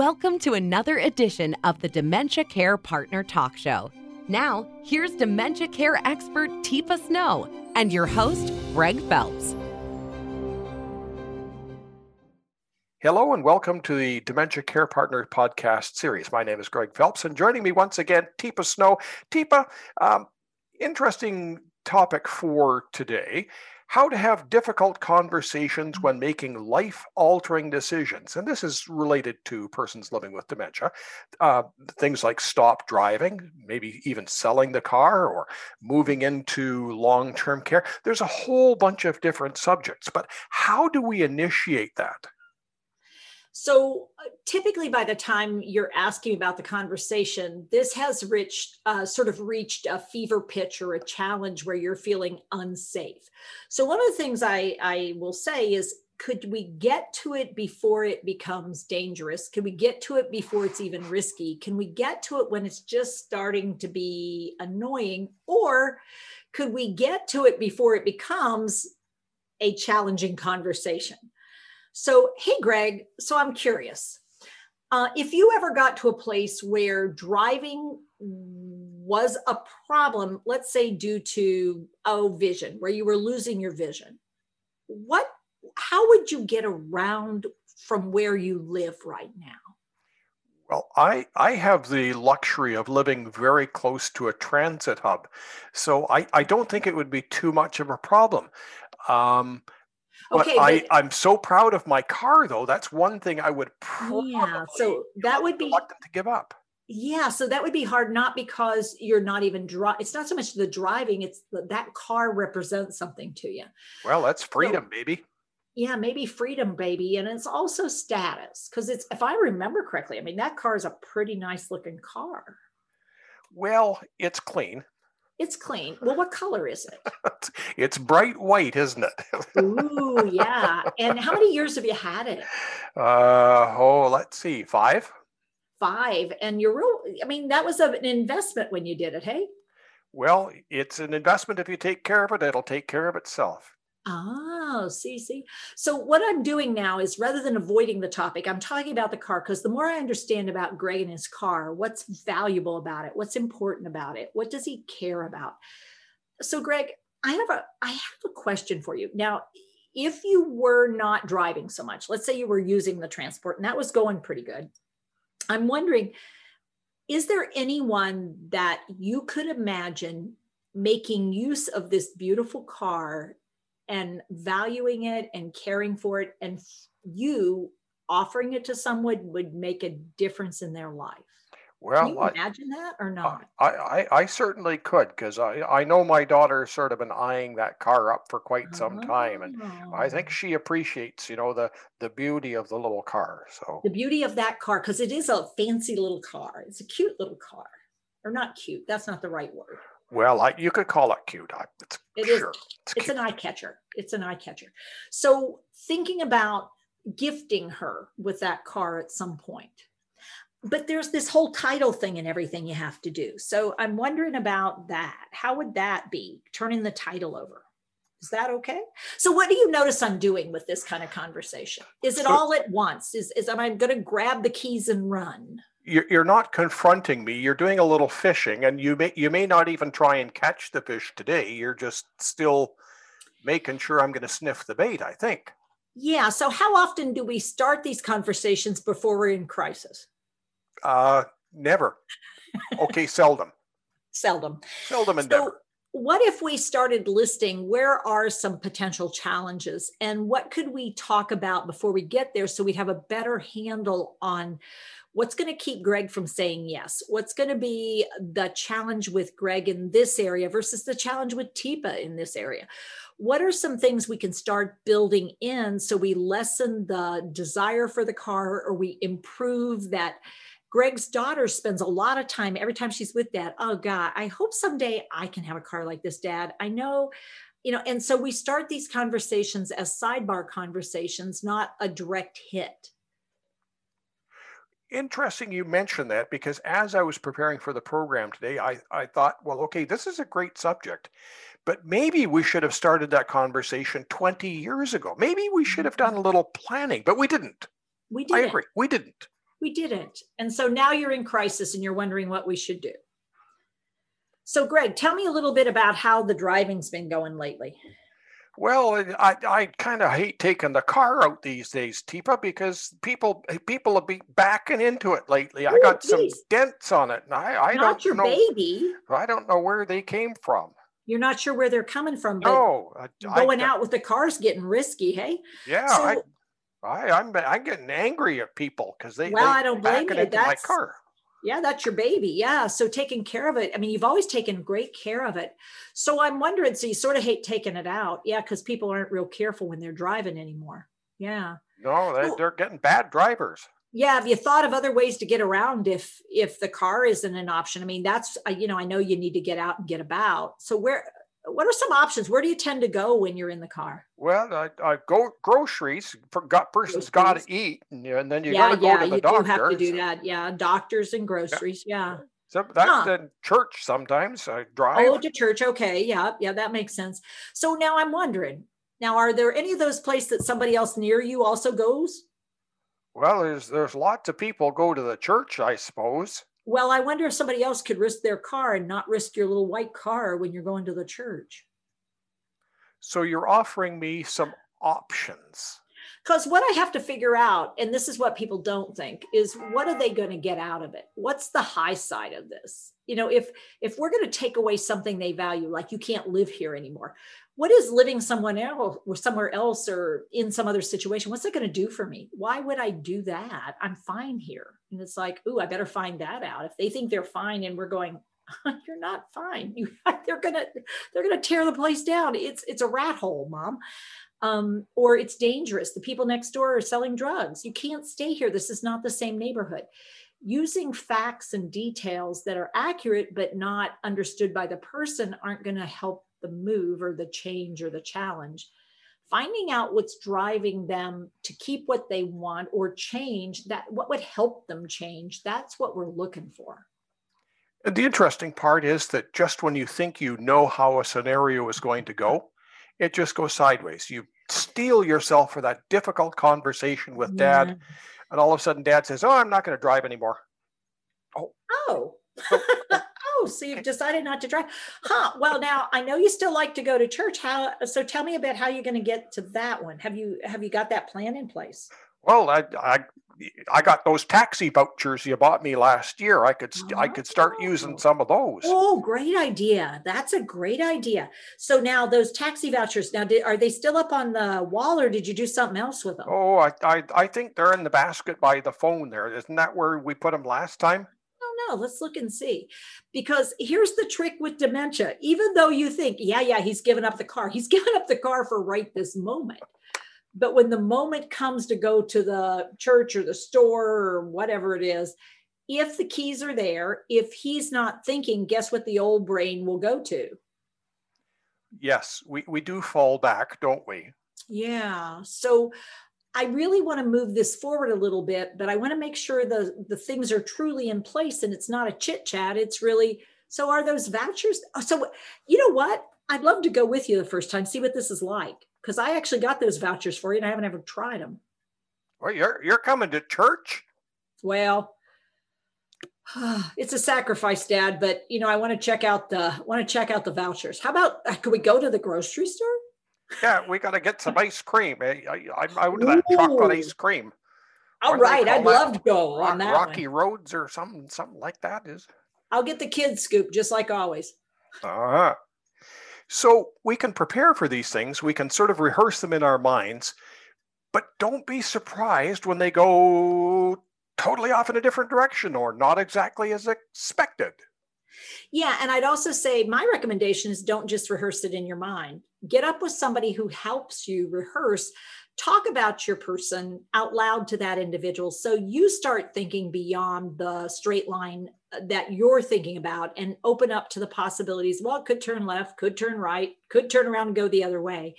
Welcome to another edition of the Dementia Care Partner Talk Show. Now, here's dementia care expert Teepa Snow and your host, Greg Phelps. Hello and welcome to the Dementia Care Partner podcast series. My name is Greg Phelps, and joining me once again, Teepa Snow. Teepa, um, interesting topic for today how to have difficult conversations when making life altering decisions. And this is related to persons living with dementia. Uh, things like stop driving, maybe even selling the car or moving into long term care. There's a whole bunch of different subjects, but how do we initiate that? So uh, typically, by the time you're asking about the conversation, this has reached uh, sort of reached a fever pitch or a challenge where you're feeling unsafe. So one of the things I, I will say is, could we get to it before it becomes dangerous? Can we get to it before it's even risky? Can we get to it when it's just starting to be annoying? Or could we get to it before it becomes a challenging conversation? So, hey, Greg, so I'm curious. Uh, if you ever got to a place where driving was a problem, let's say due to oh vision, where you were losing your vision, what how would you get around from where you live right now? Well, I, I have the luxury of living very close to a transit hub. So I, I don't think it would be too much of a problem. Um, Okay, but I, I'm so proud of my car, though. That's one thing I would probably yeah. So that would be reluctant to give up. Yeah, so that would be hard, not because you're not even dri It's not so much the driving; it's the, that car represents something to you. Well, that's freedom, so, baby. Yeah, maybe freedom, baby, and it's also status because it's. If I remember correctly, I mean that car is a pretty nice looking car. Well, it's clean. It's clean. Well, what color is it? it's bright white, isn't it? Ooh, yeah. And how many years have you had it? Uh, oh, let's see, five. Five. And you're real, I mean, that was an investment when you did it, hey? Well, it's an investment. If you take care of it, it'll take care of itself. Oh, see, see. So what I'm doing now is rather than avoiding the topic, I'm talking about the car because the more I understand about Greg and his car, what's valuable about it, what's important about it, what does he care about? So, Greg, I have a I have a question for you. Now, if you were not driving so much, let's say you were using the transport and that was going pretty good. I'm wondering, is there anyone that you could imagine making use of this beautiful car and valuing it and caring for it and you offering it to someone would make a difference in their life well, Can you imagine I, that or not? I, I, I certainly could because I, I know my daughter sort of been eyeing that car up for quite some oh. time, and I think oh. she appreciates, you know, the the beauty of the little car. So the beauty of that car because it is a fancy little car. It's a cute little car, or not cute. That's not the right word. Well, I, you could call it cute. I, it's, it sure, is, it's, it's an eye catcher. It's an eye catcher. So thinking about gifting her with that car at some point. But there's this whole title thing and everything you have to do. So I'm wondering about that. How would that be turning the title over? Is that okay? So what do you notice I'm doing with this kind of conversation? Is it all at once? Is, is am I going to grab the keys and run? You're, you're not confronting me. You're doing a little fishing and you may you may not even try and catch the fish today. You're just still making sure i'm going to sniff the bait i think. Yeah so how often do we start these conversations before we're in crisis? Uh never. Okay seldom. Seldom. Seldom and so, never. what if we started listing where are some potential challenges and what could we talk about before we get there so we'd have a better handle on what's going to keep Greg from saying yes? What's going to be the challenge with Greg in this area versus the challenge with Teepa in this area? What are some things we can start building in so we lessen the desire for the car or we improve that? Greg's daughter spends a lot of time every time she's with dad. Oh, God, I hope someday I can have a car like this, dad. I know you know and so we start these conversations as sidebar conversations not a direct hit interesting you mentioned that because as I was preparing for the program today, I, I thought, well, okay, this is a great subject, but maybe we should have started that conversation 20 years ago. Maybe we should have done a mm-hmm. little planning, but we didn't. We didn't. I agree. We didn't. We didn't. And so now you're in crisis and you're wondering what we should do. So, Greg, tell me a little bit about how the driving's been going lately. Well, I, I kind of hate taking the car out these days, Teepa, because people eh, people have been backing into it lately. Ooh, I got geez. some dents on it, and I, I not don't your know, baby. I don't know where they came from. You're not sure where they're coming from. But no, going I, out with the car's getting risky. Hey. Yeah, so, I, I, I'm I'm getting angry at people because they. Well, they I don't blame you. That's, my car. Yeah, that's your baby. Yeah. So taking care of it. I mean, you've always taken great care of it. So I'm wondering, so you sort of hate taking it out. Yeah, because people aren't real careful when they're driving anymore. Yeah. No, they, they're getting bad drivers. Yeah. Have you thought of other ways to get around if if the car isn't an option? I mean, that's uh, you know, I know you need to get out and get about. So where what are some options? Where do you tend to go when you're in the car? Well, I, I go groceries. For got person's got to eat, and, and, then you yeah, got to go to the you doctor. do have to do that. Yeah, doctors and groceries. Yeah. yeah. So that's huh. in church sometimes. I oh, drive. Oh, to church. Okay. Yeah. Yeah. That makes sense. So now I'm wondering. Now, are there any of those places that somebody else near you also goes? Well, there's there's lots of people go to the church, I suppose well, I wonder if somebody else could risk their car and not risk your little white car when you're going to the church. So you're offering me some options. Because what I have to figure out, and this is what people don't think, is what are they going to get out of it? What's the high side of this? You know, if if we're going to take away something they value, like you can't live here anymore, what is living someone else or somewhere else or in some other situation? What's it going to do for me? Why would i do that? I'm fine here. And it's like ooh i better find that out. If they think they're fine and we're going you're not fine. You they're gonna they're gonna tear the place down. It's it's a rat hole mom. Um, or it's dangerous. The people next door are selling drugs. You can't stay here. This is not the same neighborhood. Using facts and details that are accurate but not understood by the person aren't going to help the move or the change or the challenge. Finding out what's driving them to keep what they want or change that what would help them change that's what we're looking for. The interesting part is that just when you think you know how a scenario is going to go it just goes sideways. You steel yourself for that difficult conversation with dad yeah. and all of a sudden dad says oh i'm not going to drive anymore. Oh oh, oh. Oh, so you've decided not to drive. Huh. Well, now I know you still like to go to church. How so tell me about how you're going to get to that one. Have you have you got that plan in place? Well, I I I got those taxi vouchers you bought me last year. I could oh. I could start using oh. some of those. Oh, great idea! That's a great idea. So now those taxi vouchers. Now, did, are they still up on the wall, or did you do something else with them? Oh, I, I I think they're in the basket by the phone. There isn't that where we put them last time? Know. Let's look and see. Because here's the trick with dementia. Even though you think, yeah, yeah, he's given up the car, he's given up the car for right this moment. But when the moment comes to go to the church or the store or whatever it is, if the keys are there, if he's not thinking, guess what the old brain will go to? Yes, we, we do fall back, don't we? Yeah. So I really want to move this forward a little bit, but I want to make sure the, the things are truly in place and it's not a chit chat. It's really, so are those vouchers? Oh, so, you know what? I'd love to go with you the first time, see what this is like, because I actually got those vouchers for you and I haven't ever tried them. Well, you're, you're coming to church? Well, it's a sacrifice, Dad, but you know, I want to check out the want to check out the vouchers. How about uh, could we go to the grocery store? Yeah, we got to get some ice cream. I, I, I would that chocolate ice cream. All right, I'd love to go on that. Rocky one. Roads or something, something like that is. I'll get the kids scoop just like always. Uh-huh. So we can prepare for these things. We can sort of rehearse them in our minds, but don't be surprised when they go totally off in a different direction or not exactly as expected. Yeah. And I'd also say my recommendation is don't just rehearse it in your mind. Get up with somebody who helps you rehearse. Talk about your person out loud to that individual. So you start thinking beyond the straight line uh, that you're thinking about and open up to the possibilities. Well, it could turn left, could turn right, could turn around and go the other way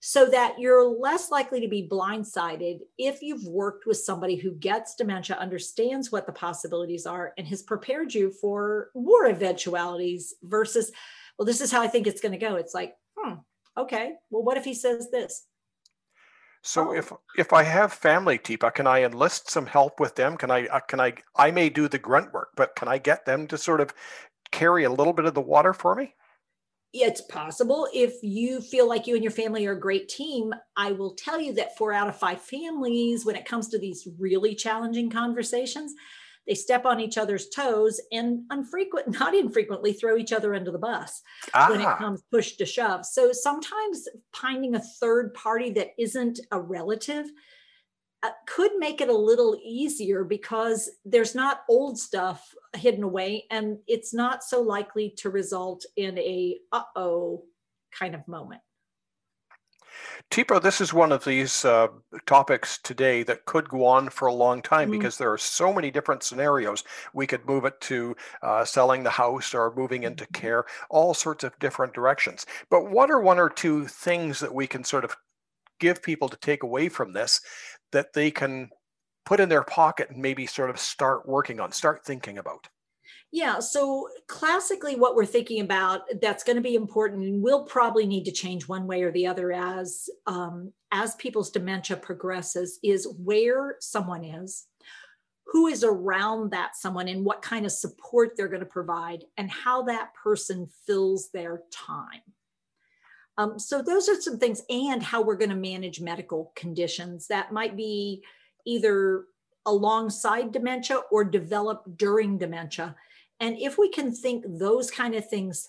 so that you're less likely to be blindsided if you've worked with somebody who gets dementia, understands what the possibilities are, and has prepared you for more eventualities versus, well, this is how I think it's going to go. It's like, hmm, okay, well, what if he says this? So oh. if if I have family, Teepa, can I enlist some help with them? Can I uh, can I I may do the grunt work, but can I get them to sort of carry a little bit of the water for me? It's possible if you feel like you and your family are a great team. I will tell you that four out of five families, when it comes to these really challenging conversations, they step on each other's toes and unfrequent not infrequently throw each other under the bus ah. when it ah. comes push to shove so sometimes finding a third party that isn't a relative could make it a little easier because there's not old stuff hidden away and it's not so likely to result in a uh-oh kind of moment Teepa, this is one of these uh, topics today that could go on for a long time mm-hmm. because there are so many different scenarios. We could move it to uh, selling the house or moving into mm-hmm. care, all sorts of different directions. But what are one or two things that we can sort of give people to take away from this that they can put in their pocket and maybe sort of start working on, start thinking about? Yeah. So classically, what we're thinking about that's going to be important, and we'll probably need to change one way or the other as um, as people's dementia progresses, is where someone is, who is around that someone, and what kind of support they're going to provide, and how that person fills their time. Um, so those are some things, and how we're going to manage medical conditions that might be either alongside dementia or develop during dementia and if we can think those kind of things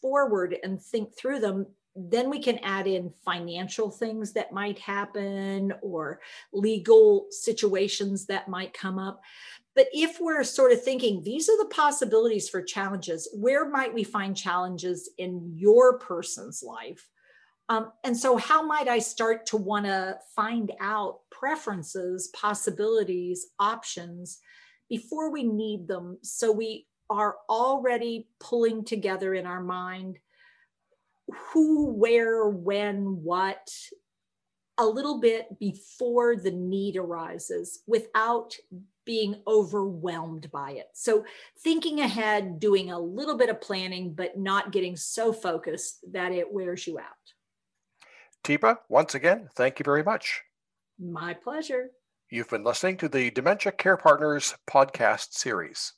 forward and think through them, then we can add in financial things that might happen or legal situations that might come up. But if we're sort of thinking these are the possibilities for challenges, where might we find challenges in your person's life? Um, and so, how might I start to want to find out preferences, possibilities, options before we need them so we are already pulling together in our mind who, where, when, what, a little bit before the need arises without being overwhelmed by it. So, thinking ahead, doing a little bit of planning, but not getting so focused that it wears you out. Teepa, once again, thank you very much. My pleasure. You've been listening to the Dementia Care Partners podcast series.